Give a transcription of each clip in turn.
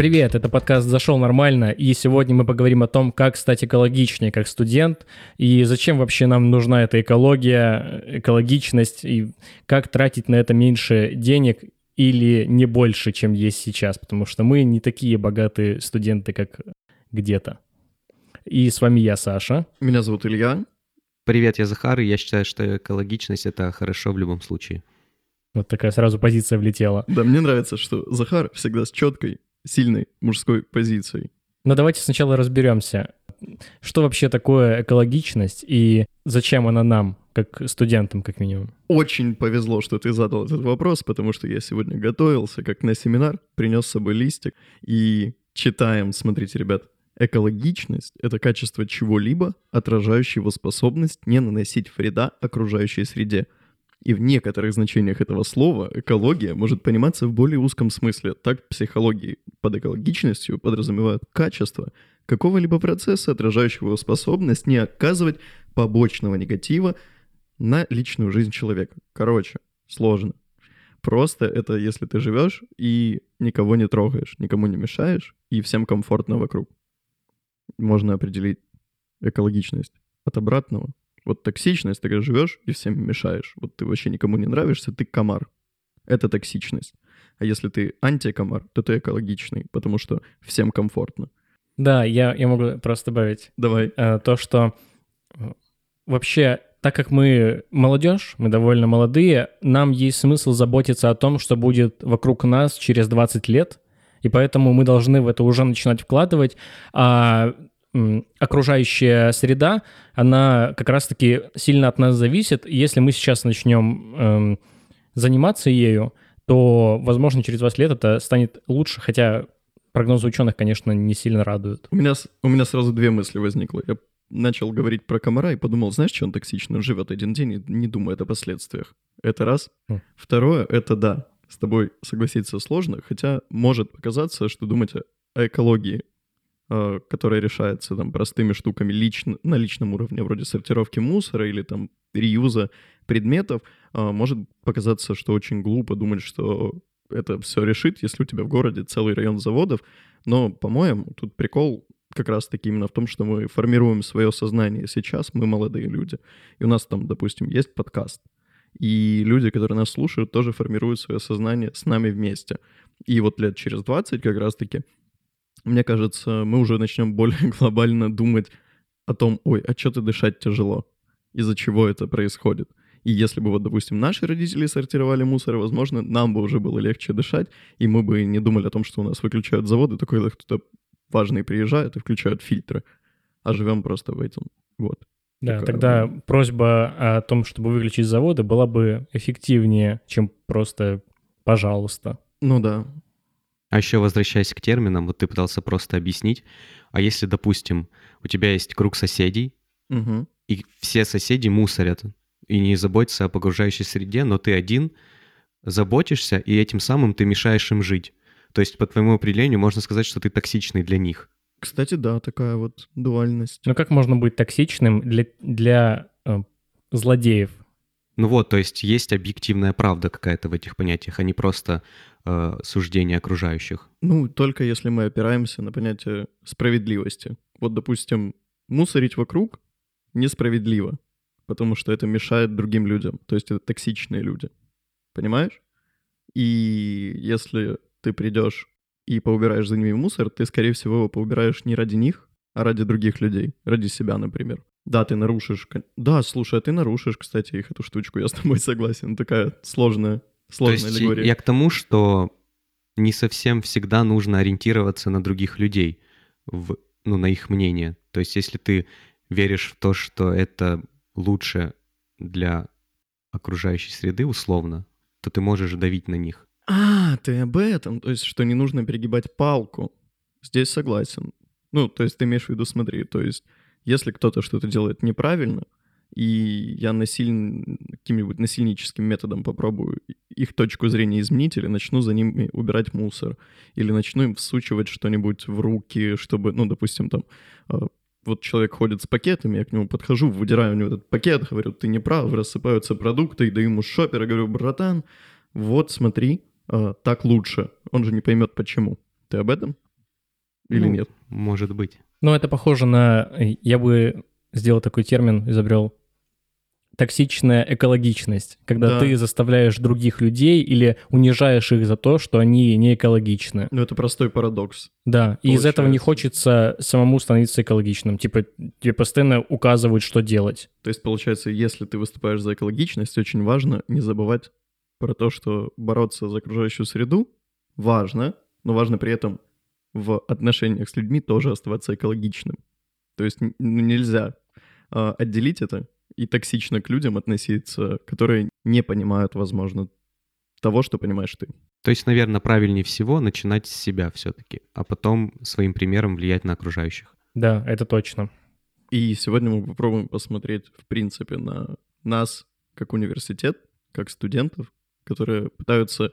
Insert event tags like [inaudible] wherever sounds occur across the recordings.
Привет, это подкаст «Зашел нормально», и сегодня мы поговорим о том, как стать экологичнее как студент, и зачем вообще нам нужна эта экология, экологичность, и как тратить на это меньше денег или не больше, чем есть сейчас, потому что мы не такие богатые студенты, как где-то. И с вами я, Саша. Меня зовут Илья. Привет, я Захар, и я считаю, что экологичность — это хорошо в любом случае. Вот такая сразу позиция влетела. Да, мне нравится, что Захар всегда с четкой, сильной мужской позицией. Но давайте сначала разберемся, что вообще такое экологичность и зачем она нам, как студентам, как минимум. Очень повезло, что ты задал этот вопрос, потому что я сегодня готовился как на семинар, принес с собой листик и читаем, смотрите, ребят, Экологичность — это качество чего-либо, отражающего способность не наносить вреда окружающей среде. И в некоторых значениях этого слова экология может пониматься в более узком смысле. Так психологии под экологичностью подразумевают качество какого-либо процесса, отражающего его способность не оказывать побочного негатива на личную жизнь человека. Короче, сложно. Просто это если ты живешь и никого не трогаешь, никому не мешаешь, и всем комфортно вокруг можно определить экологичность от обратного. Вот токсичность, ты живешь и всем мешаешь. Вот ты вообще никому не нравишься, ты комар. Это токсичность. А если ты антикомар, то ты экологичный, потому что всем комфортно. Да, я, я могу просто добавить. Давай. Э, то, что э, вообще, так как мы молодежь, мы довольно молодые, нам есть смысл заботиться о том, что будет вокруг нас через 20 лет, и поэтому мы должны в это уже начинать вкладывать. А окружающая среда, она как раз-таки сильно от нас зависит. Если мы сейчас начнем эм, заниматься ею, то, возможно, через 20 лет это станет лучше, хотя прогнозы ученых, конечно, не сильно радуют. У меня, у меня сразу две мысли возникло. Я начал говорить про комара и подумал, знаешь, что он токсичный? Он живет один день и не думает о последствиях. Это раз. Mm. Второе, это да, с тобой согласиться сложно, хотя может показаться, что думать о экологии, которая решается там простыми штуками лично, на личном уровне, вроде сортировки мусора или там реюза предметов, а, может показаться, что очень глупо думать, что это все решит, если у тебя в городе целый район заводов. Но, по-моему, тут прикол как раз-таки именно в том, что мы формируем свое сознание сейчас, мы молодые люди. И у нас там, допустим, есть подкаст. И люди, которые нас слушают, тоже формируют свое сознание с нами вместе. И вот лет через 20 как раз-таки, мне кажется, мы уже начнем более [laughs] глобально думать о том, ой, а что-то дышать тяжело, из-за чего это происходит. И если бы, вот, допустим, наши родители сортировали мусор, возможно, нам бы уже было легче дышать, и мы бы не думали о том, что у нас выключают заводы, такой кто-то важный приезжает и включают фильтры, а живем просто в этом. Вот. Да, такая... тогда просьба о том, чтобы выключить заводы, была бы эффективнее, чем просто «пожалуйста». Ну да. А еще возвращаясь к терминам, вот ты пытался просто объяснить, а если, допустим, у тебя есть круг соседей, угу. и все соседи мусорят, и не заботятся о погружающей среде, но ты один заботишься, и этим самым ты мешаешь им жить. То есть, по твоему определению, можно сказать, что ты токсичный для них. Кстати, да, такая вот дуальность. Ну как можно быть токсичным для, для э, злодеев? Ну вот, то есть есть объективная правда какая-то в этих понятиях, а не просто э, суждение окружающих. Ну, только если мы опираемся на понятие справедливости. Вот, допустим, мусорить вокруг несправедливо, потому что это мешает другим людям, то есть это токсичные люди. Понимаешь? И если ты придешь и поубираешь за ними мусор, ты, скорее всего, его поубираешь не ради них, а ради других людей, ради себя, например. Да, ты нарушишь... Да, слушай, а ты нарушишь, кстати, их эту штучку, я с тобой согласен. Такая сложная, сложная То есть аллегория. Я к тому, что не совсем всегда нужно ориентироваться на других людей, в, ну, на их мнение. То есть если ты веришь в то, что это лучше для окружающей среды, условно, то ты можешь давить на них. А, ты об этом. То есть, что не нужно перегибать палку. Здесь согласен. Ну, то есть ты имеешь в виду, смотри, то есть если кто-то что-то делает неправильно, и я насиль... каким-нибудь насильническим методом попробую их точку зрения изменить, или начну за ними убирать мусор, или начну им всучивать что-нибудь в руки, чтобы, ну, допустим, там, а, вот человек ходит с пакетами, я к нему подхожу, выдираю у него этот пакет, говорю, ты не прав, рассыпаются продукты, и даю ему шопера, говорю, братан, вот смотри, э, так лучше. Он же не поймет почему. Ты об этом? Или Ну, нет? Может быть. Но это похоже на... Я бы сделал такой термин, изобрел токсичная экологичность, когда Да. ты заставляешь других людей или унижаешь их за то, что они не экологичны. Ну, это простой парадокс. Да, и из этого не Получается. хочется самому становиться экологичным. Типа, тебе постоянно указывают, что делать. То есть, получается, если ты выступаешь за экологичность, очень важно не забывать про то, что бороться за окружающую среду важно, но важно при этом в отношениях с людьми тоже оставаться экологичным. То есть ну, нельзя а, отделить это и токсично к людям относиться, которые не понимают, возможно, того, что понимаешь ты. То есть, наверное, правильнее всего начинать с себя все-таки, а потом своим примером влиять на окружающих. Да, это точно. И сегодня мы попробуем посмотреть, в принципе, на нас как университет, как студентов, которые пытаются,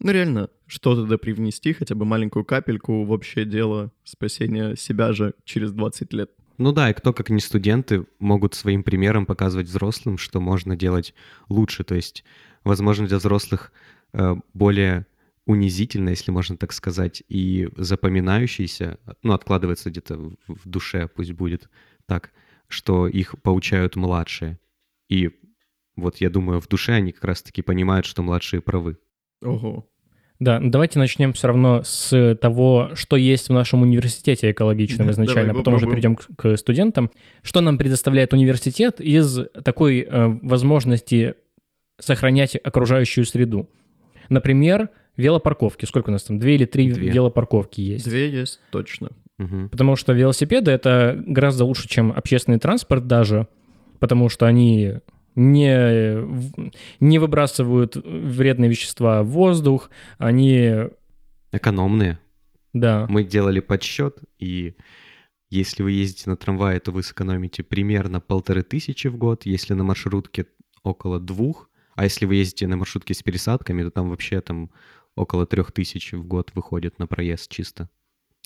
ну, реально, что-то да привнести, хотя бы маленькую капельку в общее дело спасения себя же через 20 лет. Ну да, и кто, как не студенты, могут своим примером показывать взрослым, что можно делать лучше. То есть, возможно, для взрослых э, более унизительно, если можно так сказать, и запоминающийся, ну, откладывается где-то в в душе, пусть будет так, что их поучают младшие. И вот я думаю, в душе они как раз-таки понимают, что младшие правы. Ого. Да, ну давайте начнем все равно с того, что есть в нашем университете экологичного Да, изначально, давай потом уже перейдем к, к студентам. Что нам предоставляет университет из такой э, возможности сохранять окружающую среду? Например, велопарковки. Сколько у нас там? Две или три Две. велопарковки есть? Две есть точно. Мгм. Потому что велосипеды это гораздо лучше, чем общественный транспорт даже, потому что они не, не выбрасывают вредные вещества в воздух, они, Экономные. да, Мы делали подсчет, и если вы ездите на трамвае, то вы сэкономите примерно полторы тысячи в год, если на маршрутке около двух, а если вы ездите на маршрутке с пересадками, то там вообще там около трех тысяч в год выходит на проезд чисто.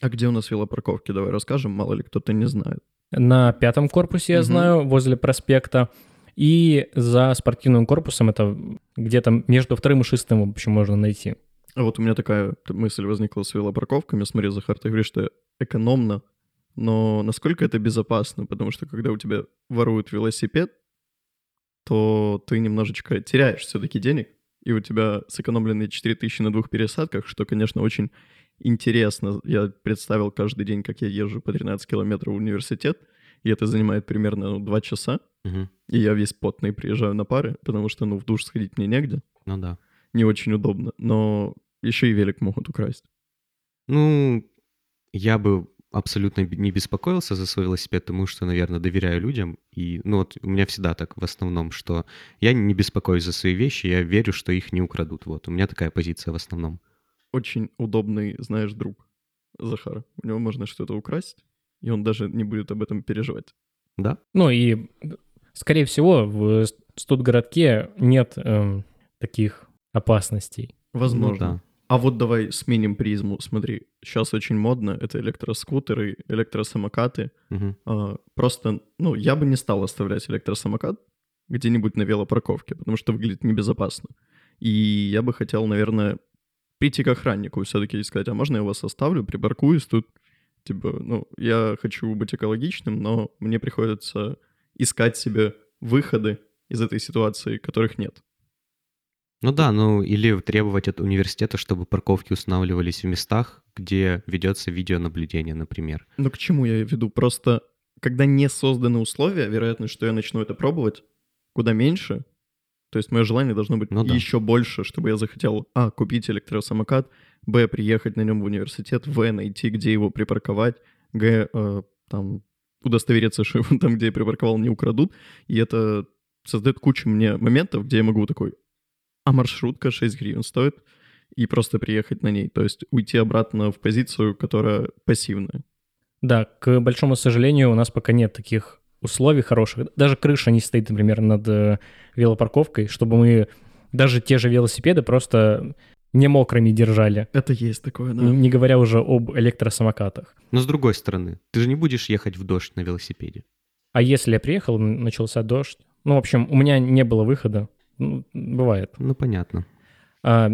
А где у нас велопарковки? Давай расскажем, мало ли кто-то не знает. на пятом корпусе, я Мгм. знаю, возле проспекта, и за спортивным корпусом это где-то между вторым и шестым, в общем, можно найти. А вот у меня такая мысль возникла с велопарковками. Смотри, Захар, ты говоришь, что экономно, но насколько это безопасно? Потому что когда у тебя воруют велосипед, то ты немножечко теряешь все-таки денег, и у тебя сэкономленные 4000 на двух пересадках, что, конечно, очень интересно. Я представил каждый день, как я езжу по 13 километров в университет, и это занимает примерно ну, 2 часа, Мгм. и я весь потный приезжаю на пары, потому что, ну, в душ сходить мне негде, Ну да. не очень удобно, но еще и велик могут украсть. Ну, я бы абсолютно не беспокоился за свой велосипед, потому что, наверное, доверяю людям. И, ну, вот у меня всегда так в основном, что я не беспокоюсь за свои вещи, я верю, что их не украдут. Вот, у меня такая позиция в основном. очень удобный, знаешь, друг Захара. У него можно что-то украсть, и он даже не будет об этом переживать. Да? Ну и, скорее всего, в студгородке нет эм, таких опасностей. Возможно. Ну да. А вот давай сменим призму. Смотри, сейчас очень модно, это электроскутеры, электросамокаты. Мгм. А, просто, ну, я бы не стал оставлять электросамокат где-нибудь на велопарковке, потому что выглядит небезопасно. И я бы хотел, наверное, прийти к охраннику все-таки и сказать, а можно я вас оставлю, припаркуюсь тут? Типа, ну, я хочу быть экологичным, но мне приходится искать себе выходы из этой ситуации, которых нет. Ну да, ну или требовать от университета, чтобы парковки устанавливались в местах, где ведется видеонаблюдение, например. Но к чему я веду? Просто, когда не созданы условия, вероятность, что я начну это пробовать, куда меньше. То есть мое желание должно быть Ну да. еще больше, чтобы я захотел, а, купить электросамокат, б, приехать на нем в университет, в, найти, где его припарковать, г, э, там, удостовериться, что его там, где я припарковал, не украдут. И это создает кучу мне моментов, где я могу такой, а маршрутка 6 гривен стоит, и просто приехать на ней. То есть уйти обратно в позицию, которая пассивная. Да, к большому сожалению, у нас пока нет таких условий хороших. Даже крыша не стоит, например, над э, велопарковкой, чтобы мы даже те же велосипеды просто не мокрыми держали. Это есть такое, да. Не говоря уже об электросамокатах. Но с другой стороны, ты же не будешь ехать в дождь на велосипеде. А если я приехал, начался дождь, ну, в общем, у меня не было выхода. Ну, бывает. Ну, понятно. А,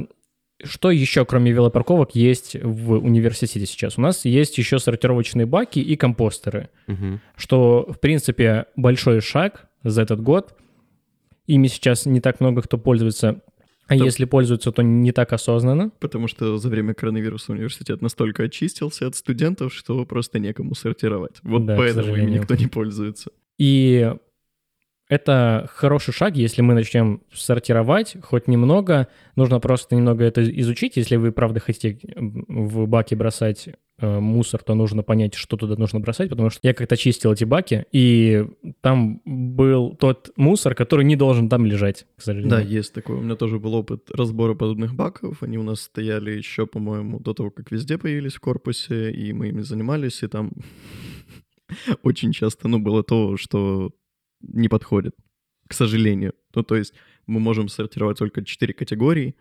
что еще, кроме велопарковок, есть в университете сейчас? У нас есть еще сортировочные баки и компостеры, Мгм. что, в принципе, большой шаг за этот год. Ими сейчас не так много кто пользуется, а Да. если пользуются, то не так осознанно. Потому что за время коронавируса университет настолько очистился от студентов, что просто некому сортировать. Вот Да, поэтому им никто не пользуется. И это хороший шаг, если мы начнем сортировать хоть немного. Нужно просто немного это изучить. Если вы, правда, хотите в баки бросать э, мусор, то нужно понять, что туда нужно бросать, потому что я как-то чистил эти баки, и там был тот мусор, который не должен там лежать, к сожалению. Да, есть такое. У меня тоже был опыт разбора подобных баков. Они у нас стояли еще, по-моему, до того, как везде появились в корпусе, и мы ими занимались, и там [laughs] очень часто, ну, было то, что не подходит, к сожалению. Ну, то есть мы можем сортировать только четыре категории,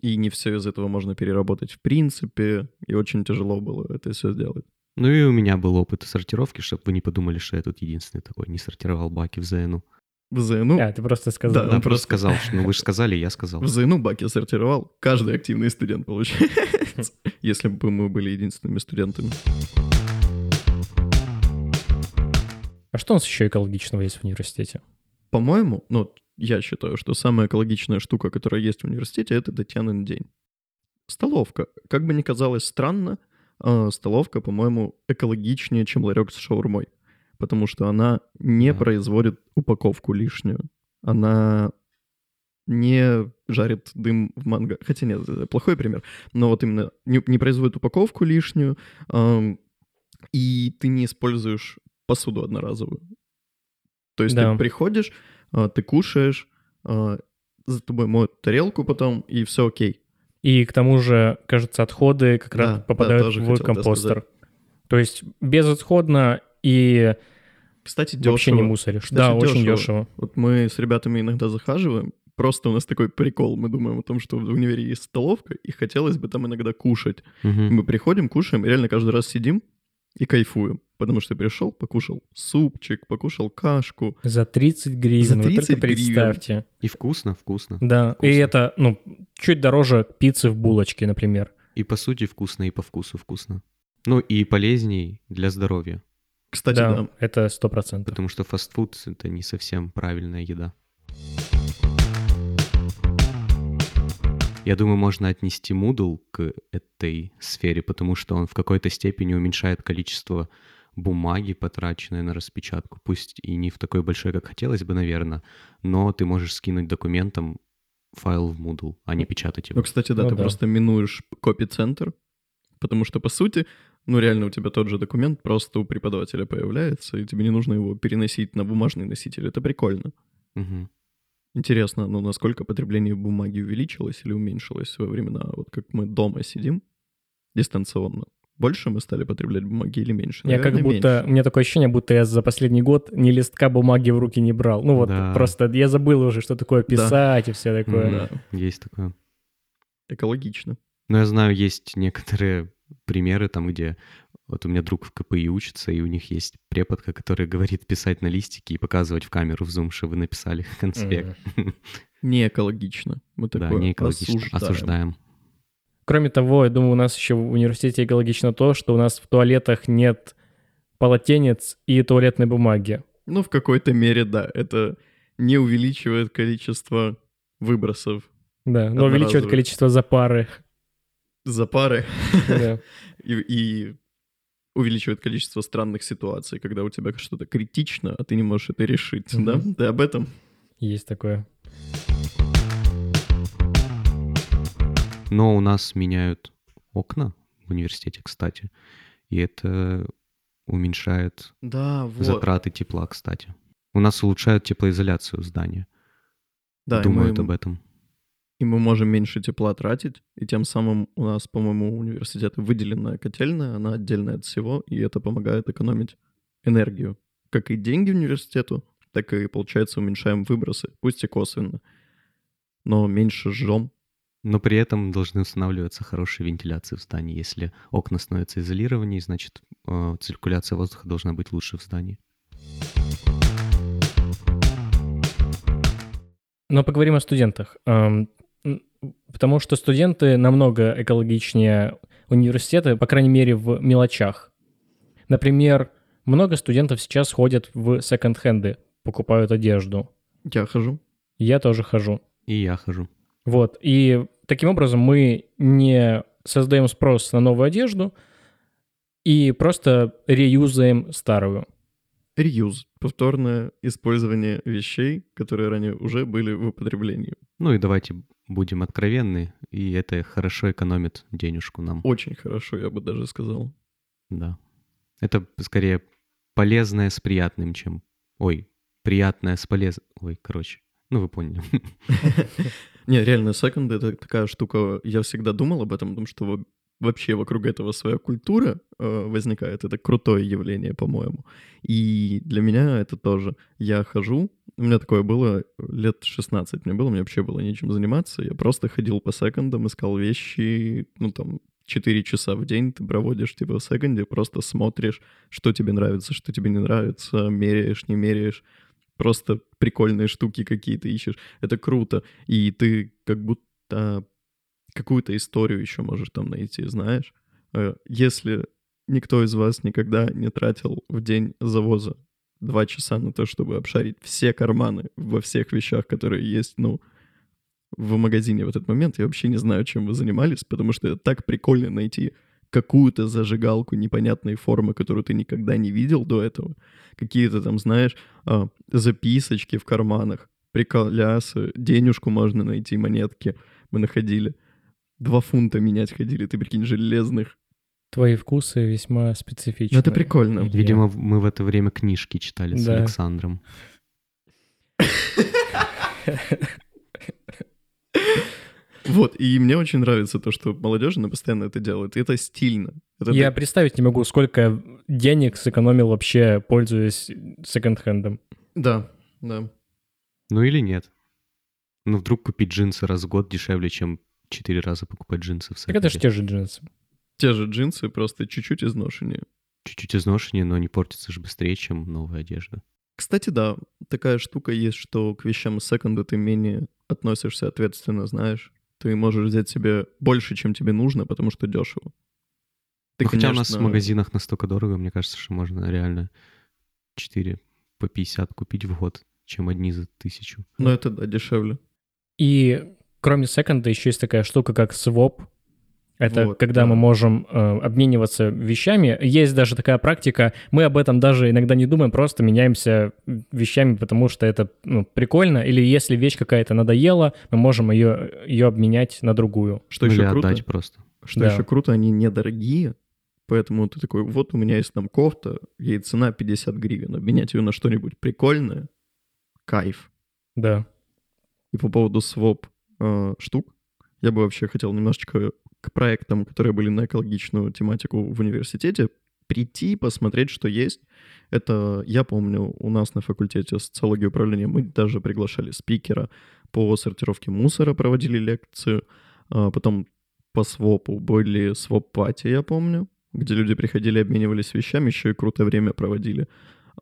и не все из этого можно переработать в принципе, и очень тяжело было это все сделать. Ну и у меня был опыт сортировки, чтобы вы не подумали, что я тут единственный такой, не сортировал баки в ЗНУ. В ЗНУ, А, ты просто сказал. Да, Да, просто просто- сказал, что, ну вы же сказали, я сказал. в ЗНУ баки сортировал каждый активный студент, получается, [laughs] если бы мы были единственными студентами. А что у нас еще экологичного есть в университете? По-моему, ну, я считаю, что самая экологичная штука, которая есть в университете, это Татьянин день. Столовка. Как бы ни казалось странно, а, столовка, по-моему, экологичнее, чем ларек с шаурмой. Потому что она не Да. производит упаковку лишнюю. Она не жарит дым в манго. Хотя нет, это плохой пример. Но вот именно не, не производит упаковку лишнюю, ам, и ты не используешь посуду одноразовую. То есть Да. ты приходишь, а, ты кушаешь, а, за тобой моют тарелку потом, и все окей. И к тому же, кажется, отходы как Да, раз да, попадают тоже в компостер. То есть безотходно и Кстати, дешево. вообще не мусоришь. Кстати, да, очень дешево. дешево. Вот мы с ребятами иногда захаживаем, просто у нас такой прикол. Мы думаем о том, что в универе есть столовка, и хотелось бы там иногда кушать. Мгм. Мы приходим, кушаем, и реально каждый раз сидим и кайфуем. Потому что пришел, покушал супчик, покушал кашку. За 30 гривен, За вы 30 только гривен. представьте. И вкусно, вкусно. Да, и Вкусно. это, ну, чуть дороже пиццы в булочке, например. И по сути вкусно, и по вкусу вкусно. Ну и полезней для здоровья, Кстати, да, да. это сто процентов. потому что фастфуд — это не совсем правильная еда. Я думаю, можно отнести Moodle к этой сфере, потому что он в какой-то степени уменьшает количество бумаги, потраченной на распечатку. Пусть и не в такой большой, как хотелось бы, наверное, но ты можешь скинуть документом файл в Moodle, а не печатать его. Ну, кстати, да, Ну ты да. просто минуешь копи-центр, потому что, по сути, ну, реально у тебя тот же документ просто у преподавателя появляется, и тебе не нужно его переносить на бумажный носитель. Это прикольно. Мгм. Интересно, ну, насколько потребление бумаги увеличилось или уменьшилось во времена, вот как мы дома сидим дистанционно? Больше мы стали потреблять бумаги или меньше? Я как будто, меньше. у меня такое ощущение, будто я за последний год ни листка бумаги в руки не брал. Ну вот, Да. просто я забыл уже, что такое Да. писать и все такое. Да, Есть такое. экологично. Но я знаю, есть некоторые примеры там, где вот у меня друг в КПИ учится, и у них есть преподка, который говорит писать на листике и показывать в камеру в Zoom, что вы написали конспект. [laughs] Не экологично. Мы Да, такое не экологично. осуждаем. Осуждаем. Кроме того, я думаю, у нас еще в университете экологично то, что у нас в туалетах нет полотенец и туалетной бумаги. Ну, в какой-то мере, да. Это не увеличивает количество выбросов Да, но увеличивает количество запары. за пары Да. [laughs] и, и увеличивает количество странных ситуаций, когда у тебя что-то критично, а ты не можешь это решить, Мгм. да? Ты об этом? Есть такое. Но у нас меняют окна в университете, кстати, и это уменьшает Да, вот. затраты тепла, кстати. У нас улучшают теплоизоляцию здания. Да, Думают мы, об этом. и мы можем меньше тепла тратить, и тем самым у нас, по-моему, у университета выделенная котельная, она отдельная от всего, и это помогает экономить энергию. Как и деньги университету, так и, получается, уменьшаем выбросы, пусть и косвенно. Но меньше жжем. Но при этом должны устанавливаться хорошие вентиляции в здании. Если окна становятся изолированнее, значит, э, циркуляция воздуха должна быть лучше в здании. Но поговорим о студентах. Эм, Потому что студенты намного экологичнее университета, по крайней мере, в мелочах. Например, много студентов сейчас ходят в секонд-хенды, покупают одежду. Я хожу. Я тоже хожу. И я хожу. Вот. И таким образом мы не создаем спрос на новую одежду и просто реюзаем старую. Реюз. Повторное использование вещей, которые ранее уже были в употреблении. Ну и давайте будем откровенны, и это хорошо экономит денежку нам. Очень хорошо, я бы даже сказал. Да. Это скорее полезное с приятным, чем... Ой, приятное с полезным... Ой, короче. Ну, вы поняли. [laughs] Не, реально, секонд — это такая штука... Я всегда думал об этом, потому что вообще вокруг этого своя культура э, возникает. Это крутое явление, по-моему. И для меня это тоже. Я хожу, у меня такое было лет 16 мне было, мне вообще было нечем заниматься. Я просто ходил по секондам, искал вещи, ну там 4 часа в день ты проводишь типа в секонде, просто смотришь, что тебе нравится, что тебе не нравится, меряешь, не меряешь. Просто прикольные штуки какие-то ищешь. Это круто. И ты как будто какую-то историю еще можешь там найти, знаешь. Э, если никто из вас никогда не тратил в день завоза два часа на то, чтобы обшарить все карманы во всех вещах, которые есть, ну, в магазине в этот момент, я вообще не знаю, чем вы занимались, потому что это так прикольно найти какую-то зажигалку непонятной формы, которую ты никогда не видел до этого. Какие-то там, знаешь, а, записочки в карманах, приколясы, денежку можно найти, монетки мы находили. Два фунта менять ходили, ты прикинь, железных. Твои вкусы весьма специфичны. Ну, это прикольно. Видимо, мы в это время книжки читали с Да. Александром. [laughs] [laughs] [laughs] [laughs] Вот, и мне очень нравится то, что молодежь, она постоянно это делает. И это стильно. Это Я так- представить не могу, сколько денег сэкономил вообще, пользуясь секонд-хендом. Да, да. Ну или нет. Ну вдруг купить джинсы раз в год дешевле, чем четыре раза покупать джинсы в Так это же секонде. те же джинсы. Те же джинсы, просто чуть-чуть изношенные. Чуть-чуть изношеннее, но они портятся же быстрее, чем новая одежда. Кстати, да, такая штука есть, что к вещам из секонда ты менее относишься ответственно, знаешь. Ты можешь взять себе больше, чем тебе нужно, потому что дешево. Ты, ну, хотя у нас в конечно, магазинах настолько дорого, мне кажется, что можно реально 4 по 50 купить в год, чем одни за тысячу. Ну, это да, дешевле. И кроме секонда еще есть такая штука, как своп. Это Вот, когда да. мы можем э, обмениваться вещами. Есть даже такая практика. Мы об этом даже иногда не думаем, просто меняемся вещами, потому что это ну, прикольно. Или если вещь какая-то надоела, мы можем ее, ее обменять на другую. Что Ну, еще или круто? отдать просто. Что Да. еще круто, они недорогие, поэтому ты такой, вот у меня есть там кофта, ей цена 50 гривен, обменять ее на что-нибудь прикольное, кайф. Да. И по поводу своп э, штук, я бы вообще хотел немножечко к проектам, которые были на экологичную тематику в университете, прийти, посмотреть, что есть. Это, я помню, у нас на факультете социологии управления мы даже приглашали спикера по сортировке мусора, проводили лекцию. А Потом по свопу были своп-пати, я помню, где люди приходили, обменивались вещами, еще и крутое время проводили.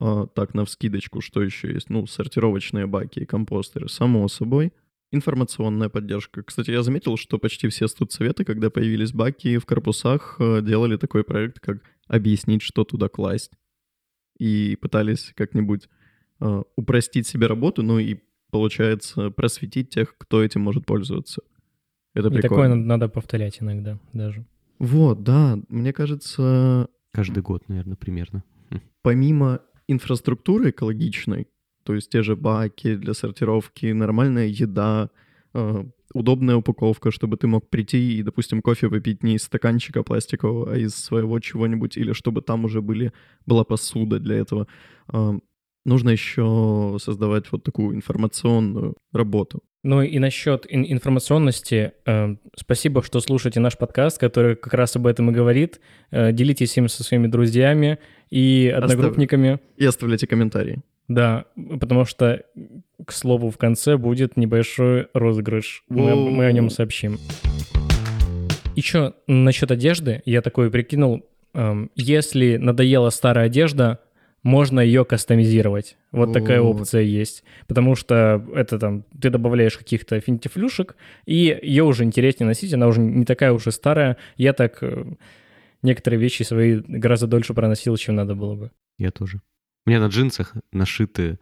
А, Так, на вскидочку, что еще есть? Ну, сортировочные баки и компостеры, само собой. Информационная поддержка. Кстати, я заметил, что почти все студсоветы, когда появились баки в корпусах, э, делали такой проект, как объяснить, что туда класть. И пытались как-нибудь э, упростить себе работу, ну и, получается, просветить тех, кто этим может пользоваться. Это И такое прикольно. надо, надо повторять иногда даже. Вот, да, мне кажется, Каждый год, наверное, примерно. помимо инфраструктуры экологичной, то есть те же баки для сортировки, нормальная еда, э, удобная упаковка, чтобы ты мог прийти и, допустим, кофе попить не из стаканчика пластикового, а из своего чего-нибудь, или чтобы там уже были, была посуда для этого. Э, нужно еще создавать вот такую информационную работу. Ну и насчет ин- информационности, э, спасибо, что слушаете наш подкаст, который как раз об этом и говорит. Э, делитесь им со своими друзьями и одногруппниками. И оставляйте комментарии. Да, потому что, к слову, в конце будет небольшой розыгрыш. Мы, мы о нем сообщим. Еще насчет одежды, я такой прикинул, эм, если надоела старая одежда, можно ее кастомизировать. Вот такая опция есть. Потому что это там, ты добавляешь каких-то финтифлюшек, и ее уже интереснее носить, она уже не такая уж и старая. Я так э, некоторые вещи свои гораздо дольше проносил, чем надо было бы. Я тоже. У меня на джинсах нашиты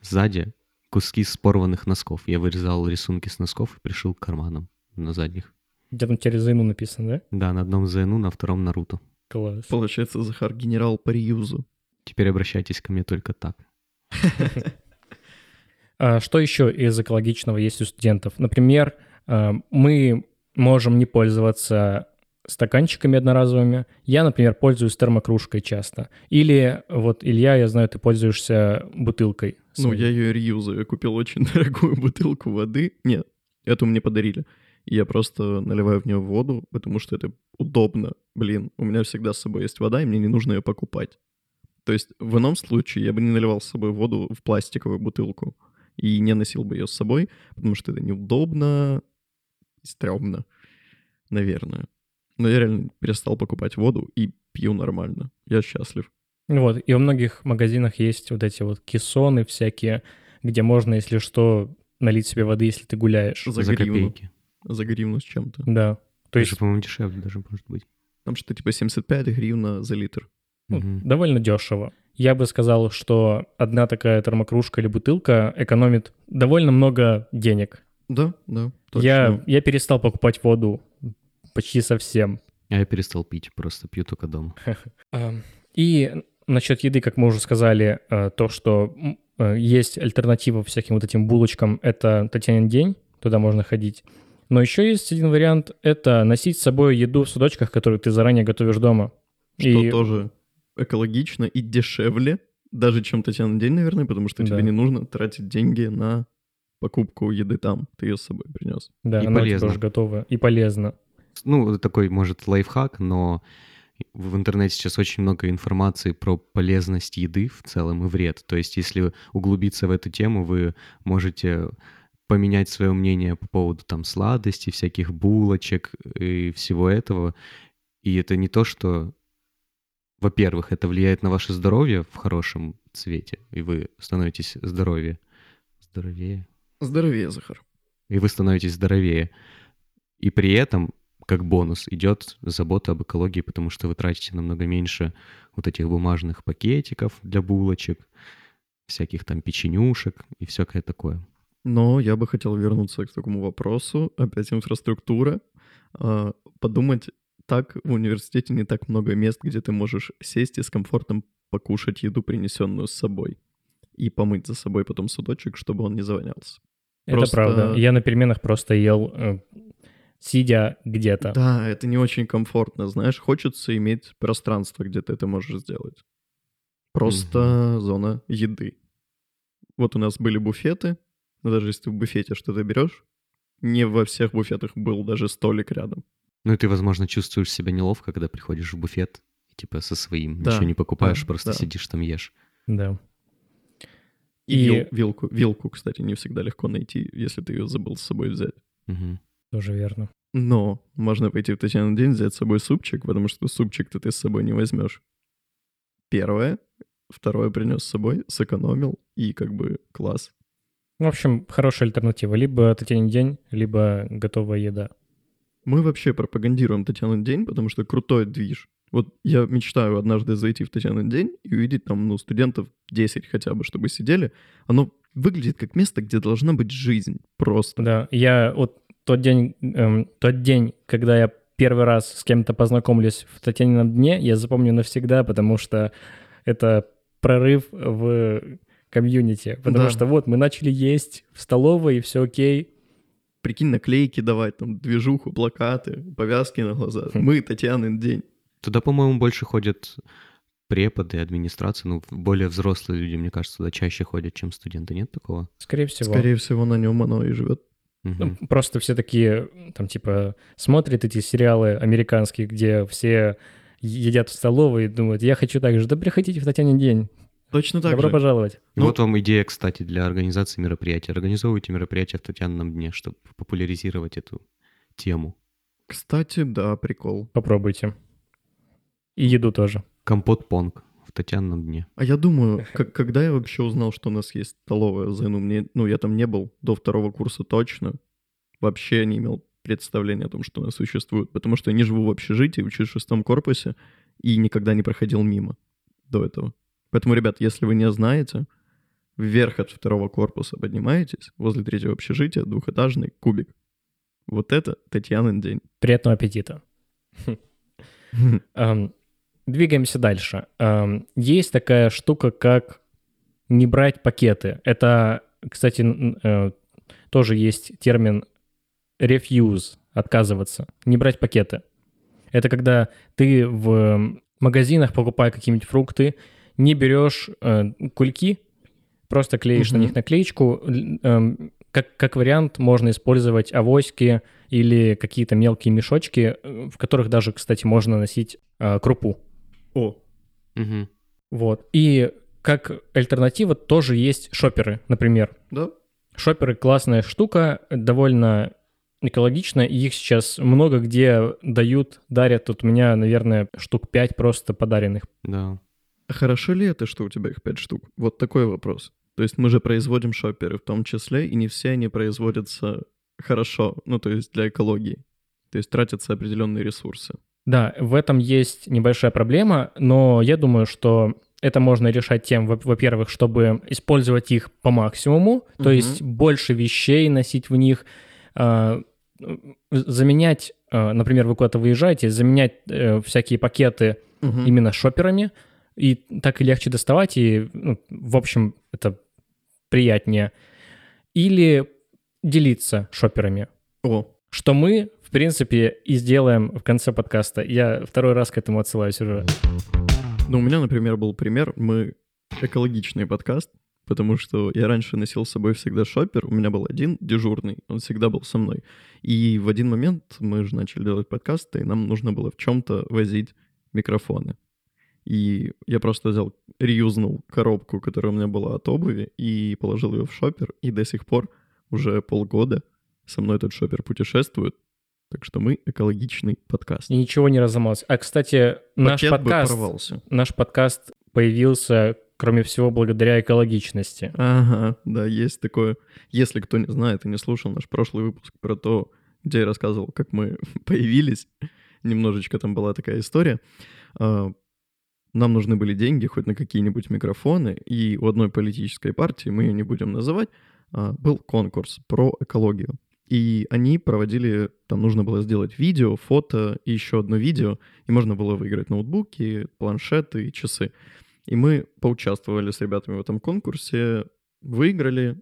сзади куски с порванных носков. Я вырезал рисунки с носков и пришил к карманам на задних. Где там через Ину написано, да? Да, на одном ЗНУ, на втором Наруто. Класс. Получается, Захар генерал по реюзу. Теперь обращайтесь ко мне только так. [laughs] А что еще из экологичного есть у студентов? Например, а, мы можем не пользоваться стаканчиками одноразовыми. Я, например, пользуюсь термокружкой часто. Или вот, Илья, я знаю, ты пользуешься бутылкой. Ну, своей. я ее реюзаю. Я купил очень [laughs] дорогую бутылку воды. Нет, эту мне подарили. Я просто наливаю в нее воду, потому что это удобно. Блин, у меня всегда с собой есть вода, и мне не нужно ее покупать. То есть в ином случае я бы не наливал с собой воду в пластиковую бутылку и не носил бы ее с собой, потому что это неудобно и стрёмно, наверное. Но я реально перестал покупать воду и пью нормально. Я счастлив. Вот, и во многих магазинах есть вот эти вот кессоны всякие, где можно, если что, налить себе воды, если ты гуляешь. За, За гривну. копейки. За гривну с чем-то. Да. То есть есть, по-моему, дешевле даже может быть. Там что-то типа 75 гривна за литр. ну, Мгм. довольно дешево. Я бы сказал, что одна такая термокружка или бутылка экономит довольно много денег. Да, да, точно. Я, я перестал покупать воду почти совсем. А я перестал пить, просто пью только дома. А, [laughs] И насчет еды, как мы уже сказали, э, то, что э, есть альтернатива всяким вот этим булочкам, это Татьянин день, туда можно ходить. Но еще есть один вариант, это носить с собой еду в судочках, которую ты заранее готовишь дома. Что И- тоже экологично и дешевле, даже чем Татьяна день, наверное, потому что Да. тебе не нужно тратить деньги на покупку еды там. Ты ее с собой принес. Да, И она полезно. уже готова. И полезно. Ну, такой, может, лайфхак, но в интернете сейчас очень много информации про полезность еды в целом и вред. То есть, если углубиться в эту тему, вы можете поменять свое мнение по поводу там сладостей, всяких булочек и всего этого. И это не то, что, во-первых, это влияет на ваше здоровье в хорошем цвете, и вы становитесь здоровее. Здоровее Здоровее, Захар. и вы становитесь здоровее. И при этом, как бонус, идет забота об экологии, потому что вы тратите намного меньше вот этих бумажных пакетиков для булочек, всяких там печенюшек и всякое такое. Но я бы хотел вернуться к такому вопросу. Опять инфраструктура. А, Подумать, так в университете не так много мест, где ты можешь сесть и с комфортом покушать еду, принесенную с собой. И помыть за собой потом судочек, чтобы он не завонялся. Это Просто- правда. Я на переменах просто ел, э, сидя где-то. Да, это не очень комфортно, знаешь. Хочется иметь пространство, где ты это можешь сделать. Просто зона еды. Вот у нас были буфеты, но даже если ты в буфете что-то берешь, не во всех буфетах был даже столик рядом. Ну и ты, возможно, чувствуешь себя неловко, когда приходишь в буфет, и, типа со своим Да, ничего не покупаешь, да, просто да. сидишь там ешь. Да. И, И- вил- вилку, вилку, кстати, не всегда легко найти, если ты ее забыл с собой взять. Мгм. Тоже верно. Но можно пойти в Татьяну день, взять с собой супчик, потому что супчик-то ты с собой не возьмешь. Первое. Второе принес с собой, сэкономил, и как бы класс. В общем, хорошая альтернатива. Либо Татьянин день, либо готовая еда. Мы вообще пропагандируем Татьяну день, потому что крутой движ. Вот я мечтаю однажды зайти в Татьяну день и увидеть там, ну, студентов 10 хотя бы, чтобы сидели. Оно выглядит как место, где должна быть жизнь. Просто. Да, я вот тот день, эм, тот день, когда я первый раз с кем-то познакомлюсь в Татьянином дне, я запомню навсегда, потому что это прорыв в комьюнити. Потому Да. что вот мы начали есть в столовой, и все окей. Прикинь, наклейки давать, там, движуху, плакаты, повязки на глаза. Хм. Мы Татьянин день. Туда, по-моему, больше ходят преподы, администрация, ну, более взрослые люди, мне кажется, туда чаще ходят, чем студенты. Нет такого? Скорее всего. Скорее всего, на нем оно и живет. Ну, Просто все такие, там, типа, смотрят эти сериалы американские, где все едят в столовой и думают, я хочу так же. Да приходите в Татьянин день. Точно так Добро же. пожаловать. Ну- вот вам идея, кстати, для организации мероприятия. Организовывайте мероприятия в Татьяном дне, чтобы популяризировать эту тему. Кстати, да, прикол. Попробуйте. И еду тоже. Компот-понг в Татьяном дне. А я думаю, [laughs] как, когда я вообще узнал, что у нас есть столовая ЗНУ, мне, ну, я там не был до второго курса точно. Вообще не имел представления о том, что она существует. Потому что я не живу в общежитии, учусь в шестом корпусе и никогда не проходил мимо до этого. Поэтому, ребят, если вы не знаете, вверх от второго корпуса поднимаетесь, возле третьего общежития, двухэтажный кубик. Вот это Татьянин день. Приятного аппетита. [laughs] Двигаемся дальше. Эм, Есть такая штука, как не брать пакеты. Это, кстати, э, тоже есть термин refuse, отказываться, не брать пакеты. Это когда ты в магазинах, покупая какие-нибудь фрукты, не берешь э, кульки, просто клеишь на Мгм. них наклеечку. Эм, Как, как вариант можно использовать авоськи или какие-то мелкие мешочки, э, в которых даже, кстати, можно носить э, крупу. О, Мгм. Вот. И как альтернатива тоже есть шоперы, например. да? Шоперы классная штука, довольно экологично, и их сейчас много где дают, дарят. Тут у меня, наверное, штук 5 просто подаренных. Да. А хорошо ли это, что у тебя их пять штук? Вот такой вопрос. То есть мы же производим шоперы в том числе, и не все они производятся хорошо, ну то есть для экологии. То есть тратятся определенные ресурсы. Да, в этом есть небольшая проблема, но я думаю, что это можно решать тем, во- во-первых, чтобы использовать их по максимуму, то Мгм. есть больше вещей носить в них, а, заменять, а, например, вы куда-то выезжаете, заменять э, всякие пакеты Мгм. именно шоперами, и так и легче доставать, и, ну, в общем, это приятнее. Или делиться шоперами, О, что мы, в принципе, и сделаем в конце подкаста. Я второй раз к этому отсылаюсь уже. ну у меня, например, был пример. Мы экологичный подкаст, потому что я раньше носил с собой всегда шопер. У меня был один дежурный, он всегда был со мной. И в один момент мы же начали делать подкасты, и нам нужно было в чем-то возить микрофоны. И я просто взял, реюзнул коробку, которая у меня была от обуви, и положил ее в шопер, и до сих пор уже полгода со мной этот шопер путешествует. Так что мы экологичный подкаст. И ничего не разломалось. А, кстати, наш Пакет бы подкаст, порвался. наш подкаст появился, кроме всего, благодаря экологичности. Ага, да, есть такое. Если кто не знает и не слушал наш прошлый выпуск про то, где я рассказывал, как мы [laughs] появились, немножечко там была такая история. А, Нам нужны были деньги хоть на какие-нибудь микрофоны, и у одной политической партии, мы ее не будем называть, а, был конкурс про экологию. И они проводили, там нужно было сделать видео, фото и еще одно видео, и можно было выиграть ноутбуки, планшеты и часы. И мы поучаствовали с ребятами в этом конкурсе, выиграли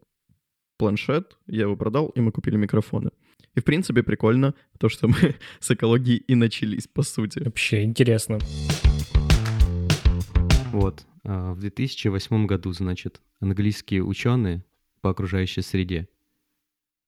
планшет, я его продал, и мы купили микрофоны. И, в принципе, прикольно, то, что мы [laughs] с экологией и начались, по сути. Вообще интересно. Вот. а, В 2008 году, значит, английские ученые по окружающей среде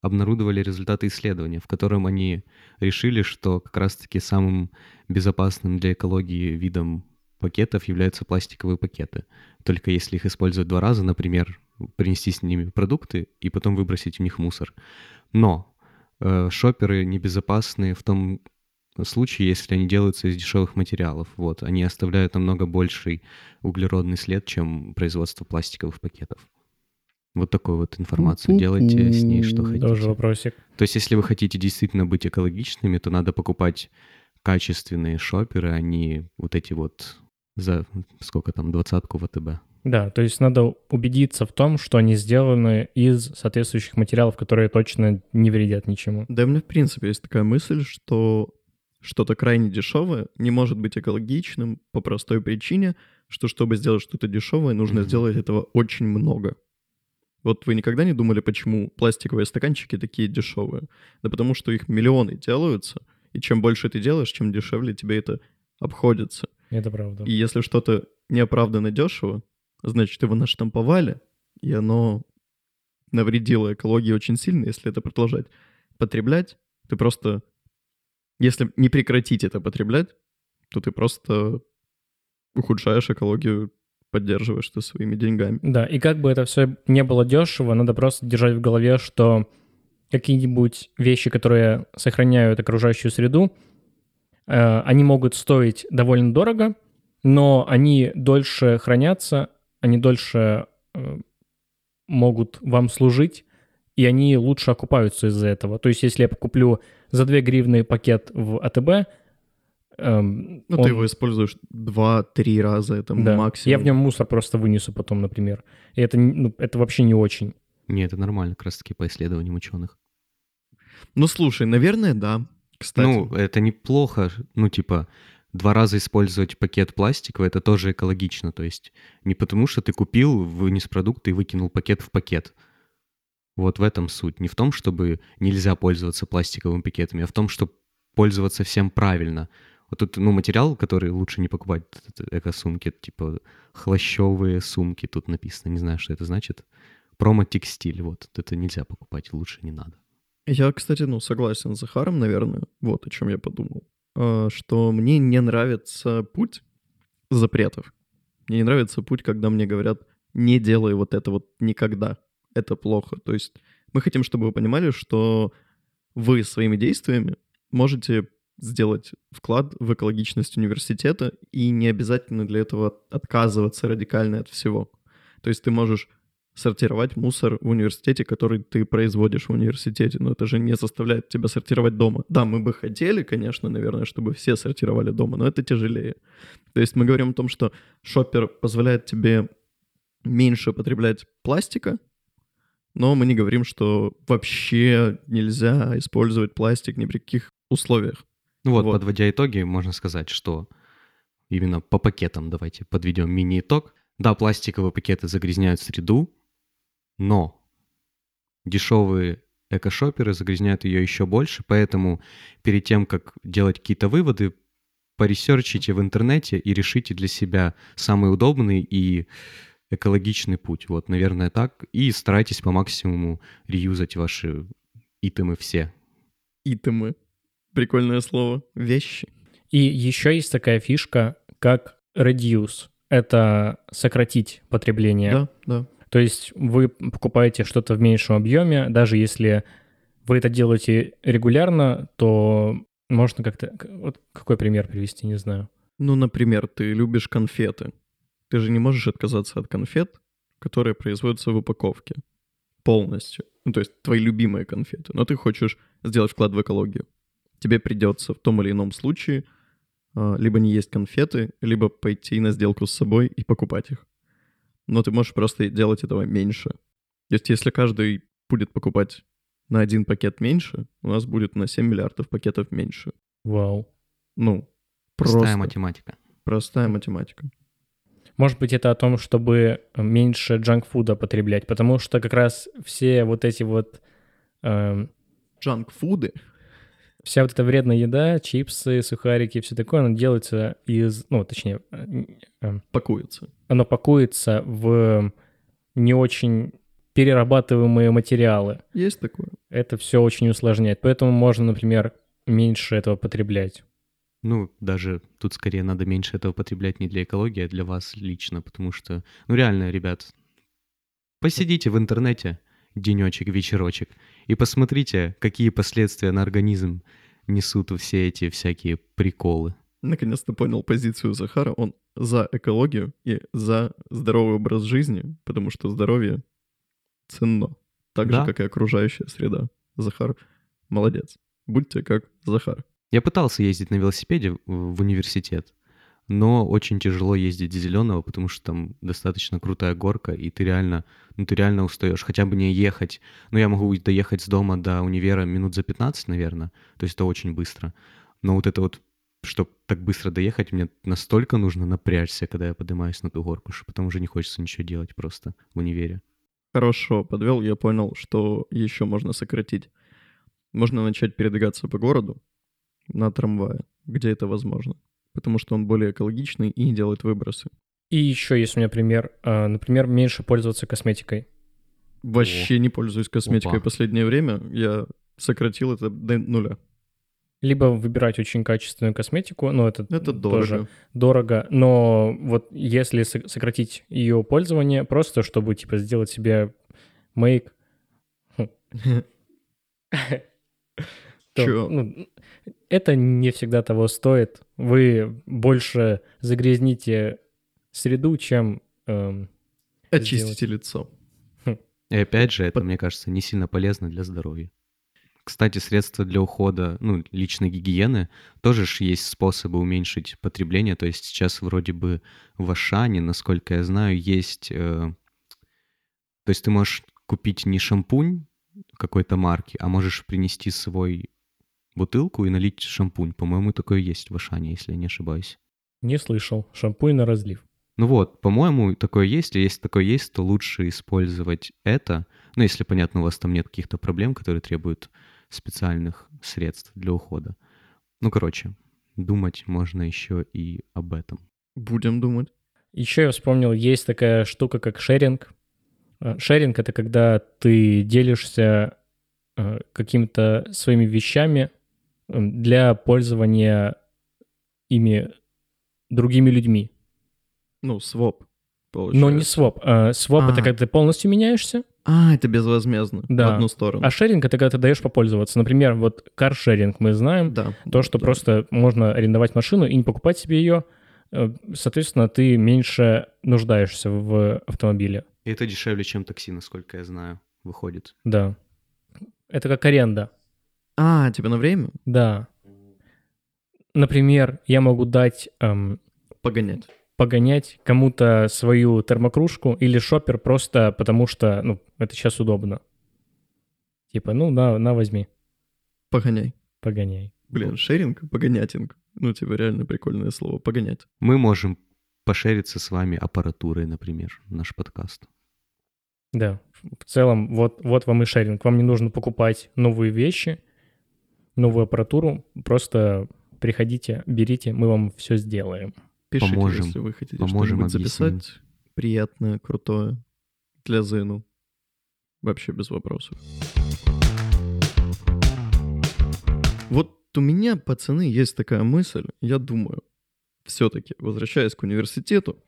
обнародовали результаты исследования, в котором они решили, что как раз-таки самым безопасным для экологии видом пакетов являются пластиковые пакеты. Только если их использовать два раза, например, принести с ними продукты и потом выбросить в них мусор. Но э, шоперы небезопасны в том случае, если они делаются из дешевых материалов. Вот, они оставляют намного больший углеродный след, чем производство пластиковых пакетов. Вот такую вот информацию. Делайте с ней что хотите. Тоже вопросик. То есть, если вы хотите действительно быть экологичными, то надо покупать качественные шоперы, а не вот эти вот за сколько там, двадцатку ВТБ. Да, то есть надо убедиться в том, что они сделаны из соответствующих материалов, которые точно не вредят ничему. Да, у меня, в принципе, есть такая мысль, что что-то крайне дешевое не может быть экологичным по простой причине, что чтобы сделать что-то дешевое, нужно Мгм. сделать этого очень много. Вот вы никогда не думали, почему пластиковые стаканчики такие дешевые? Да потому что их миллионы делаются, и чем больше ты делаешь, чем дешевле тебе это обходится. Это правда. И если что-то неоправданно дешево, значит, его наштамповали, и оно навредило экологии очень сильно, если это продолжать потреблять, ты просто... Если не прекратить это потреблять, то ты просто ухудшаешь экологию, поддерживаешь ты своими деньгами. Да, и как бы это все не было дешево, надо просто держать в голове, что какие-нибудь вещи, которые сохраняют окружающую среду, э, они могут стоить довольно дорого, но они дольше хранятся, они дольше э, могут вам служить, и они лучше окупаются из-за этого. То есть если я куплю за 2 гривны пакет в АТБ, эм, Ну, он- ты его используешь два-три раза, это да, максимум. я в нем мусор просто вынесу потом, например. И это, ну, это вообще не очень. Не, это нормально как раз-таки по исследованиям ученых. Ну, слушай, наверное, да. Кстати, Ну, это неплохо, ну, типа, два раза использовать пакет пластиковый, это тоже экологично, то есть не потому, что ты купил, вынес продукты и выкинул пакет в пакет. Вот в этом суть. Не в том, чтобы нельзя пользоваться пластиковыми пакетами, а в том, чтобы пользоваться всем правильно. Вот тут, ну, материал, который лучше не покупать, эко-сумки, типа хлощевые сумки, тут написано, не знаю, что это значит. Промо-текстиль, вот, это нельзя покупать, лучше не надо. Я, кстати, ну, согласен с Захаром, наверное. Вот о чем я подумал. А, Что мне не нравится путь запретов. Мне не нравится путь, когда мне говорят, не делай вот это вот никогда. Это плохо. То есть мы хотим, чтобы вы понимали, что вы своими действиями можете сделать вклад в экологичность университета, и не обязательно для этого отказываться радикально от всего. То есть ты можешь сортировать мусор в университете, который ты производишь в университете, но это же не заставляет тебя сортировать дома. Да, мы бы хотели, конечно, наверное, чтобы все сортировали дома, но это тяжелее. То есть мы говорим о том, что шопер позволяет тебе меньше потреблять пластика, но мы не говорим, что вообще нельзя использовать пластик ни при каких условиях. Ну вот, Вот. подводя итоги, можно сказать, что именно по пакетам давайте подведем мини-итог. Да, пластиковые пакеты загрязняют среду, но дешевые экошоперы загрязняют ее еще больше, поэтому перед тем, как делать какие-то выводы, поресерчите в интернете и решите для себя самый удобный и экологичный путь. Вот, наверное, так. И старайтесь по максимуму реюзать ваши итемы все. Итемы. Прикольное слово. Вещи. И еще есть такая фишка, как reduce. Это сократить потребление. Да, да. То есть вы покупаете что-то в меньшем объеме, даже если вы это делаете регулярно, то можно как-то... Вот какой пример привести, не знаю. Ну, например, ты любишь конфеты. Ты же не можешь отказаться от конфет, которые производятся в упаковке. Полностью. Ну, то есть твои любимые конфеты. Но ты хочешь сделать вклад в экологию. Тебе придется в том или ином случае а, либо не есть конфеты, либо пойти на сделку с собой и покупать их. Но ты можешь просто делать этого меньше. То есть если каждый будет покупать на один пакет меньше, у нас будет на 7 миллиардов пакетов меньше. Вау. Ну, Простая просто математика. простая математика. Может быть, это о том, чтобы меньше джанк-фуда потреблять, потому что как раз все вот эти вот... эм, Джанк-фуды вся вот эта вредная еда, чипсы, сухарики, все такое, оно делается из... Ну, точнее, э, э, пакуются. оно пакуется в не очень перерабатываемые материалы. Есть такое. Это все очень усложняет. Поэтому можно, например, меньше этого потреблять. Ну, даже тут скорее надо меньше этого потреблять не для экологии, а для вас лично, потому что, ну реально, ребят, посидите в интернете денечек, вечерочек и посмотрите, какие последствия на организм несут все эти всякие приколы. Наконец-то понял позицию Захара. Он за экологию и за здоровый образ жизни, потому что здоровье ценно. Так Да. же, как и окружающая среда. Захар молодец. Будьте как Захар. Я пытался ездить на велосипеде в университет, но очень тяжело ездить с зеленого, потому что там достаточно крутая горка, и ты реально, ну ты реально устаешь. Хотя бы не ехать. Ну, я могу доехать с дома до универа минут за 15, наверное. То есть это очень быстро. Но вот это вот, чтобы так быстро доехать, мне настолько нужно напрячься, когда я поднимаюсь на ту горку, что потом уже не хочется ничего делать просто в универе. Хорошо подвел, я понял, что еще можно сократить. Можно начать передвигаться по городу на трамвае, где это возможно. Потому что он более экологичный и не делает выбросы. И еще есть у меня пример. А, Например, меньше пользоваться косметикой. Вообще не пользуюсь косметикой Опа. в последнее время. Я сократил это до нуля. Либо выбирать очень качественную косметику, но это, Это тоже дорого. дорого. Но вот если со- сократить ее пользование, просто чтобы типа сделать себе мейк, [laughs] [laughs] то, Чё? ну, это не всегда того стоит. Вы больше загрязните среду, чем... эм, Очистите лицо. И опять же, это, По- мне кажется, не сильно полезно для здоровья. Кстати, средства для ухода, ну, личной гигиены, тоже ж есть способы уменьшить потребление. То есть сейчас вроде бы в Ашане, насколько я знаю, есть... э, то есть ты можешь купить не шампунь какой-то марки, а можешь принести свой бутылку и налить шампунь. По-моему, такое есть в Ашане, если я не ошибаюсь. Не слышал. Шампунь на разлив. Ну вот, по-моему, такое есть, и если такое есть, то лучше использовать это, ну, если, понятно, у вас там нет каких-то проблем, которые требуют специальных средств для ухода. Ну, короче, думать можно еще и об этом. Будем думать. Еще я вспомнил, есть такая штука, как шеринг. Э, Шеринг — это когда ты делишься э, какими-то своими вещами для пользования ими другими людьми. Ну, своп, получается. Но не своп. А Своп — это А. когда ты полностью меняешься, А, это безвозмездно. Да. В одну сторону. а шеринг — это когда ты даешь попользоваться. Например, вот каршеринг мы знаем, Да. то, что да. просто можно арендовать машину и не покупать себе ее, э, соответственно, ты меньше нуждаешься в автомобиле. И это дешевле, чем такси, насколько я знаю, выходит. Да. Это как аренда. А, тебе на время? Да. Например, я могу дать эм, Погонять. погонять кому-то свою термокружку или шопер просто потому что, ну, это сейчас удобно. Типа, ну, на, на возьми, Погоняй. погоняй. Блин, шеринг, погонятинг. Ну, типа, реально прикольное слово. Погонять. Мы можем пошериться с вами аппаратурой, например, наш подкаст. Да. В целом, вот, вот вам и шеринг. Вам не нужно покупать новые вещи, новую аппаратуру. Просто приходите, берите, мы вам все сделаем. Пишите, Поможем. если вы хотите Поможем, что-нибудь записать. Приятное, крутое. Для Зену. Вообще без вопросов. Вот у меня, пацаны, есть такая мысль. Я думаю, все-таки, возвращаясь к университету,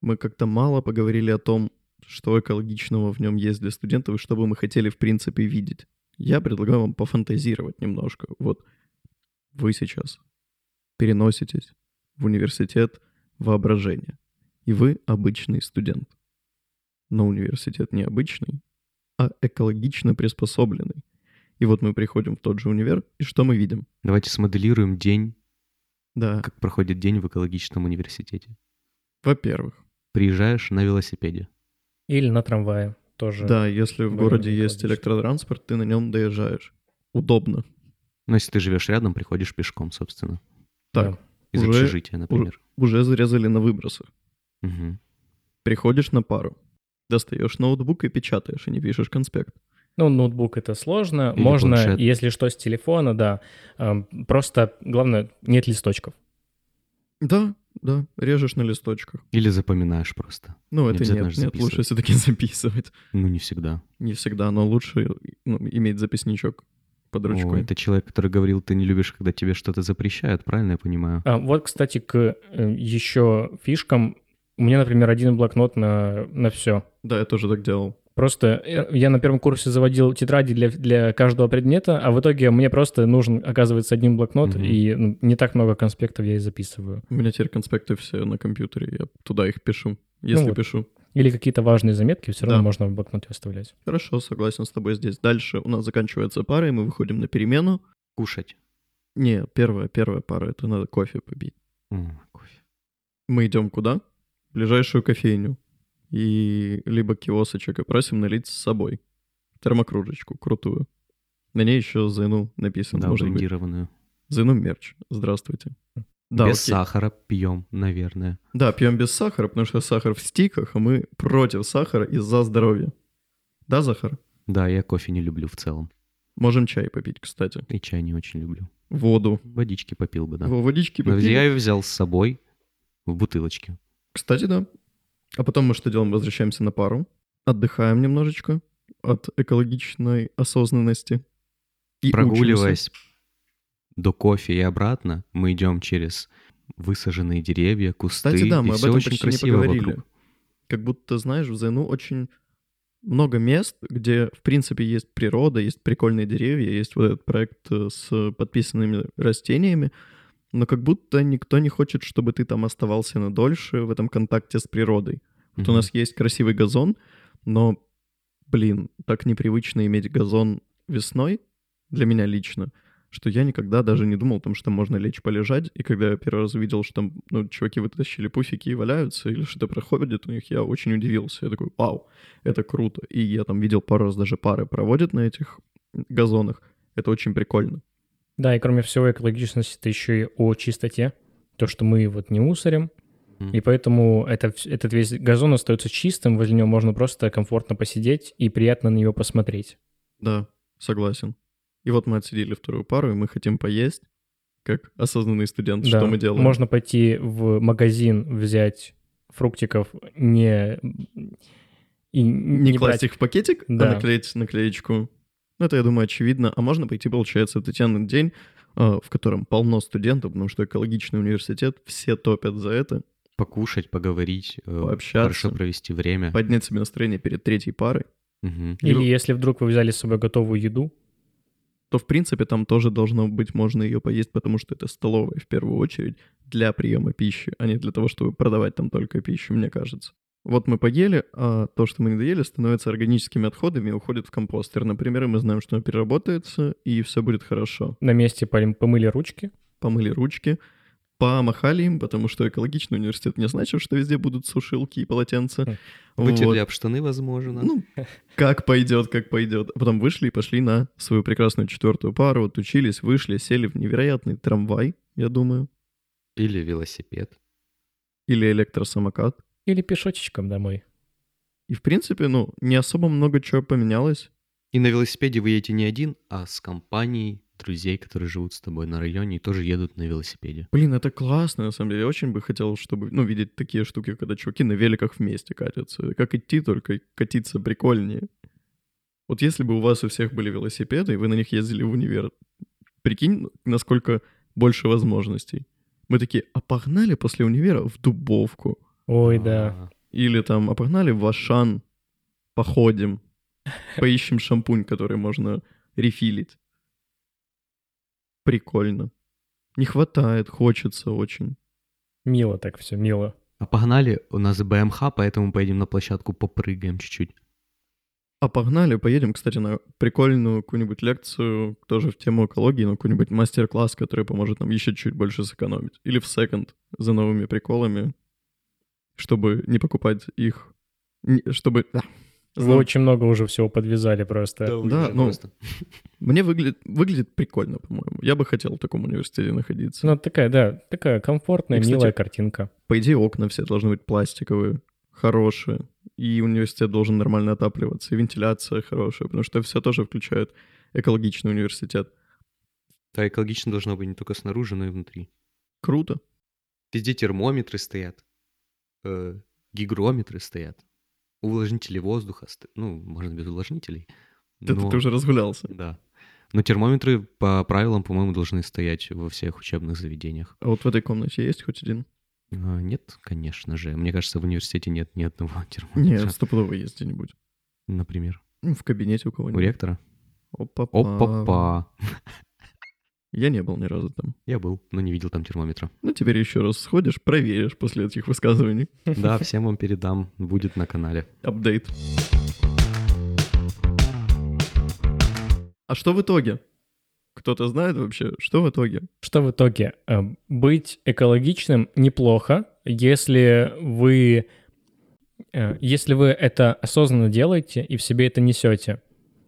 мы как-то мало поговорили о том, что экологичного в нем есть для студентов и что бы мы хотели, в принципе, видеть. Я предлагаю вам пофантазировать немножко. Вот вы сейчас переноситесь в университет воображения, и вы обычный студент. Но университет не обычный, а экологично приспособленный. И вот мы приходим в тот же универ, и что мы видим? Давайте смоделируем день, Да, как проходит день в экологичном университете. во-первых, Приезжаешь на велосипеде. Или на трамвае тоже. да, если в городе есть электротранспорт, ты на нем доезжаешь. Удобно. Но если ты живешь рядом, приходишь пешком, собственно. Так, Да. Из Уже- общежития, например. уже зарезали на выбросах. Мгм. Приходишь на пару, достаешь ноутбук и печатаешь, и не пишешь конспект. Ну, ноутбук это сложно. Или Можно, планшет. если что, с телефона, да. Эм, Просто, главное, нет листочков. Да, да, режешь на листочках. Или запоминаешь просто. Ну, Не это обязательно нет, нет, лучше все-таки [laughs] записывать. Ну, не всегда. Не всегда, но лучше ну, иметь записничок под О, ручкой. это человек, который говорил, ты не любишь, когда тебе что-то запрещают, правильно я понимаю? А, вот, кстати, к еще фишкам. У меня, например, один блокнот на, на все. Да, я тоже так делал. Просто э, я на первом курсе заводил тетради для, для каждого предмета, а в итоге мне просто нужен, оказывается, один блокнот, Мгм. и ну, не так много конспектов я и записываю. У меня теперь конспекты все на компьютере, я туда их пишу, если вот. пишу. Или какие-то важные заметки все равно Да. можно в блокноте оставлять. Хорошо, согласен с тобой здесь. Дальше у нас заканчивается пара, и мы выходим на перемену. Кушать. Не, первая, первая пара, это надо кофе побить. М, кофе. Мы идем куда? В ближайшую кофейню. И либо киосочек и просим налить с собой. Термокружечку крутую. На ней еще Зену написано. Да, может быть. брендированную. Зену мерч. Здравствуйте. Да, Без окей. сахара пьем, наверное. Да, пьем без сахара, потому что сахар в стиках, а мы против сахара и за здоровье. Да, Захар? Да, я кофе не люблю в целом. Можем чай попить, кстати. И чай не очень люблю. Воду. Водички попил бы, да. Во, Водички Но попили. я ее взял с собой в бутылочке. Кстати, да. А потом мы что делаем? Возвращаемся на пару. Отдыхаем немножечко от экологичной осознанности. И учимся. Прогуливаясь до кофе и обратно, мы идем через высаженные деревья, кусты. Кстати, да, и мы об всё этом очень почти не красиво поговорили. вокруг. Как будто, знаешь, в Зену очень много мест, где, в принципе, есть природа, есть прикольные деревья, есть вот этот проект э, с подписанными растениями, но как будто никто не хочет, чтобы ты там оставался на дольше в этом контакте с природой. Вот Мгм. у нас есть красивый газон, но, блин, так непривычно иметь газон весной для меня лично, что я никогда даже не думал о том, что можно лечь полежать. И когда я первый раз увидел, что там, ну, чуваки вытащили пуфики и валяются, или что-то проходит у них, я очень удивился. Я такой, вау, это круто. И я там видел пару раз даже пары проводят на этих газонах. Это очень прикольно. Да, и кроме всего экологичности, это еще и о чистоте. То, что мы вот не мусорим, и поэтому это, этот весь газон остается чистым, возле него можно просто комфортно посидеть и приятно на него посмотреть. Да, согласен. И вот мы отсидели вторую пару, и мы хотим поесть, как осознанный студент. Да, Что мы делаем? Можно пойти в магазин, взять фруктиков, не... И не, не класть брать- их в пакетик, Да. а наклеить наклеечку. Ну, это, я думаю, очевидно. А можно пойти, получается, в Татьянин день, а, в котором полно студентов, потому что экологичный университет, все топят за это, Покушать, поговорить, э, Пообщаться. хорошо провести время. поднять себе настроение перед третьей парой, Мгм. Или Ну- если вдруг вы взяли с собой готовую еду, то, в принципе, там тоже должно быть можно ее поесть, потому что это столовая в первую очередь для приема пищи, а не для того, чтобы продавать там только пищу, мне кажется. Вот мы поели, а то, что мы не доели, становится органическими отходами и уходит в компостер. Например, и мы знаем, что оно переработается, и все будет хорошо. на месте пом- помыли ручки, помыли ручки, помахали им, потому что экологичный университет не значит, что везде будут сушилки и полотенца. Хм. Вытерли Вот. об штаны, возможно. Ну, как пойдет, как пойдет. А потом вышли и пошли на свою прекрасную четвертую пару, вот учились, вышли, сели в невероятный трамвай, я думаю, Или велосипед. или электросамокат. Или пешочечком домой. И, в принципе, ну, не особо много чего поменялось. И на велосипеде вы едете не один, а с компанией друзей, которые живут с тобой на районе и тоже едут на велосипеде. Блин, это классно, на самом деле. Я очень бы хотел, чтобы, ну, видеть такие штуки, когда чуваки на великах вместе катятся. Как идти, только катиться прикольнее. Вот если бы у вас у всех были велосипеды, и вы на них ездили в универ, прикинь, насколько больше возможностей. Мы такие, а погнали после универа в Дубовку. Ой, да. А, Или там, а погнали в Ашан, походим, поищем шампунь, который можно рефилить. Прикольно. Не хватает, хочется очень. Мило так все, мило. А погнали, у нас БМХ, поэтому поедем на площадку, попрыгаем чуть-чуть. А погнали, поедем, кстати, на прикольную какую-нибудь лекцию, тоже в тему экологии, на какой-нибудь мастер-класс, который поможет нам еще чуть больше сэкономить. Или в секонд за новыми приколами, чтобы не покупать их, чтобы... Да. Вы очень много уже всего подвязали просто. Да, уже ну, просто. Мне выглядит, выглядит прикольно, по-моему. Я бы хотел в таком университете находиться. Ну, такая, да, такая комфортная, И, кстати, милая картинка. По идее, окна все должны быть пластиковые, хорошие. И университет должен нормально отапливаться, и вентиляция хорошая, потому что все тоже включает экологичный университет. Да, экологично должно быть не только снаружи, но и внутри. Круто. Везде термометры стоят, э, гигрометры стоят, увлажнители воздуха, ну, можно без увлажнителей. Это но- ты уже разгулялся. Да. Но термометры по правилам, по-моему, должны стоять во всех учебных заведениях. А вот в этой комнате есть хоть один? А, Нет, конечно же. Мне кажется, в университете нет ни одного [laughs] термометра, Нет, стопудово есть где-нибудь. например. В кабинете у У кого-нибудь. ректора. Опа Опа-па. Я не был ни разу там. Я был, но не видел там термометра. Ну, теперь еще раз сходишь, проверишь после этих высказываний. Да, [laughs] всем вам передам, будет на канале. Апдейт. А что в итоге? Кто-то знает вообще, что в итоге? Что в итоге? Э, Быть экологичным неплохо, если вы, э, если вы это осознанно делаете и в себе это несете.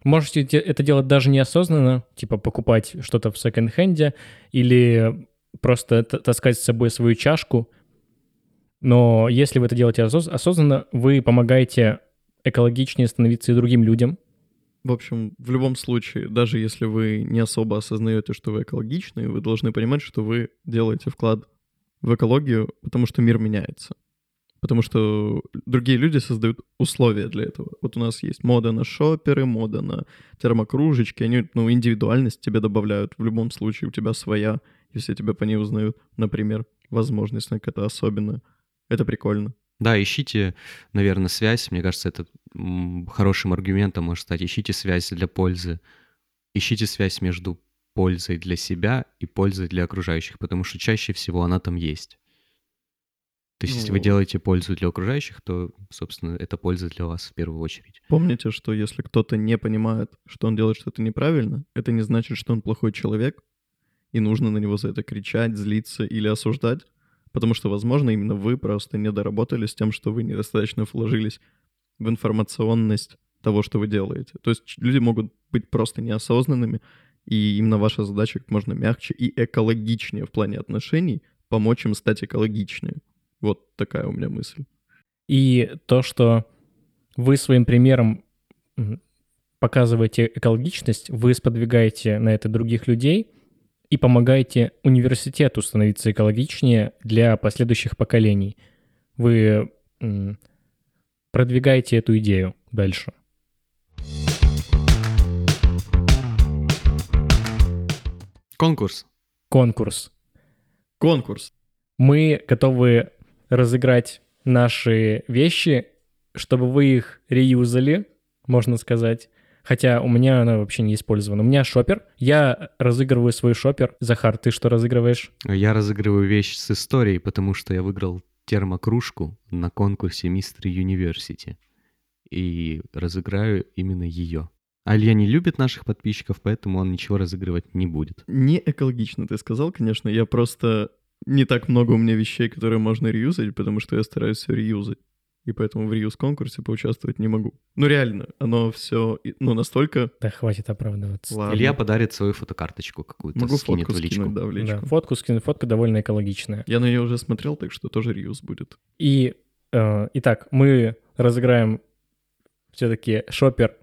Можете те- это делать даже неосознанно, типа покупать что-то в секонд-хенде или просто таскать с собой свою чашку. Но если вы это делаете осоз- осознанно, вы помогаете экологичнее становиться и другим людям. В общем, в любом случае, даже если вы не особо осознаете, что вы экологичны, вы должны понимать, что вы делаете вклад в экологию, потому что мир меняется. Потому что другие люди создают условия для этого. Вот у нас есть мода на шоперы, мода на термокружечки, они ну, индивидуальность тебе добавляют. В любом случае у тебя своя, если тебя по ней узнают, например, возможность на какая-то особенная. Это прикольно. Да, ищите, наверное, связь. Мне кажется, это хорошим аргументом может стать. Ищите связь для пользы. Ищите связь между пользой для себя и пользой для окружающих, потому что чаще всего она там есть. То есть, если вы делаете пользу для окружающих, то, собственно, это польза для вас в первую очередь. Помните, что если кто-то не понимает, что он делает что-то неправильно, это не значит, что он плохой человек, и нужно на него за это кричать, злиться или осуждать, потому что, возможно, именно вы просто не доработали с тем, что вы недостаточно вложились в информационность того, что вы делаете. То есть люди могут быть просто неосознанными, и именно ваша задача как можно мягче и экологичнее в плане отношений помочь им стать экологичнее. Вот такая у меня мысль. И то, что вы своим примером показываете экологичность, вы сподвигаете на это других людей и помогаете университету становиться экологичнее для последующих поколений. Вы продвигаете эту идею дальше. Конкурс. Конкурс. Конкурс. Мы готовы разыграть наши вещи, чтобы вы их реюзали, можно сказать. Хотя у меня она вообще не использована. У меня шопер. Я разыгрываю свой шопер. Захар, ты что разыгрываешь? Я разыгрываю вещь с историей, потому что я выиграл термокружку на конкурсе Mister University. И разыграю именно ее. А Илья не любит наших подписчиков, поэтому он ничего разыгрывать не будет. Не экологично, ты сказал, конечно. Я просто не так много у меня вещей, которые можно реюзать, потому что я стараюсь все реюзать. И поэтому в реюз-конкурсе поучаствовать не могу. Ну реально, оно все, ну настолько... Да хватит оправдываться. Ладно. Илья подарит свою фотокарточку какую-то, Могу фотку в личку. Скинуть, да, в личку. Да, фотку скинуть, фотка довольно экологичная. Я на нее уже смотрел, так что тоже реюз будет. И, э, итак, мы разыграем все-таки шопер,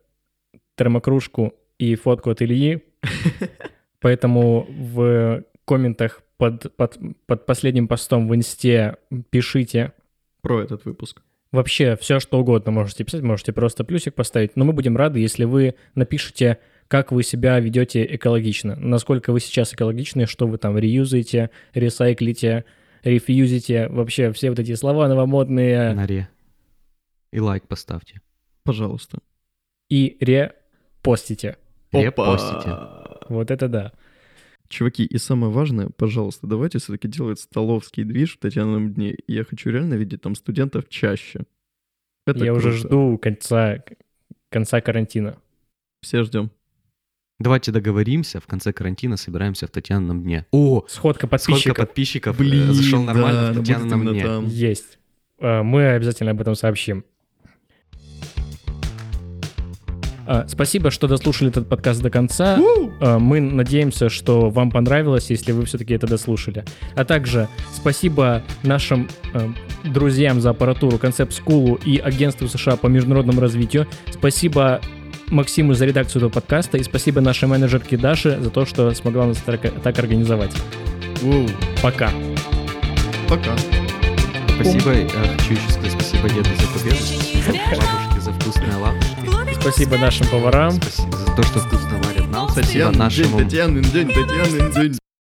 термокружку и фотку от Ильи. [laughs] Поэтому в комментах под, под, под последним постом в инсте пишите. Про этот выпуск. Вообще все, что угодно можете писать, можете просто плюсик поставить. Но мы будем рады, если вы напишите, как вы себя ведете экологично. Насколько вы сейчас экологичны, что вы там реюзаете, ресайклите, рефьюзите. Вообще все вот эти слова новомодные. На ре. И лайк поставьте. Пожалуйста. И репостите. Репостите. Вот это да. Чуваки, и самое важное, пожалуйста, давайте все-таки делать столовский движ в Татьяном дне. Я хочу реально видеть там студентов чаще. Это я круто. уже жду конца, конца карантина. Все ждем. Давайте договоримся, в конце карантина собираемся в Татьяном дне. О, сходка подписчиков. Сходка подписчиков э, Блин, зашел нормально да, в Татьяном дне. Там. Есть. Э, мы обязательно об этом сообщим. Спасибо, что дослушали этот подкаст до конца. А, мы надеемся, что вам понравилось, если вы все-таки это дослушали. А также спасибо нашим а, друзьям за аппаратуру Concept School и Агентству США по международному развитию. Спасибо Максиму за редакцию этого подкаста и спасибо нашей менеджерке Даше за то, что смогла нас так, так организовать. Воу. Пока. Пока. Спасибо. Я хочу еще сказать спасибо деду за победу, бабушке за вкусное лапушки. Спасибо нашим поварам. Спасибо за то, что вкусно варят нам. Спасибо нашему... День, Татьянин день, Татьянин день.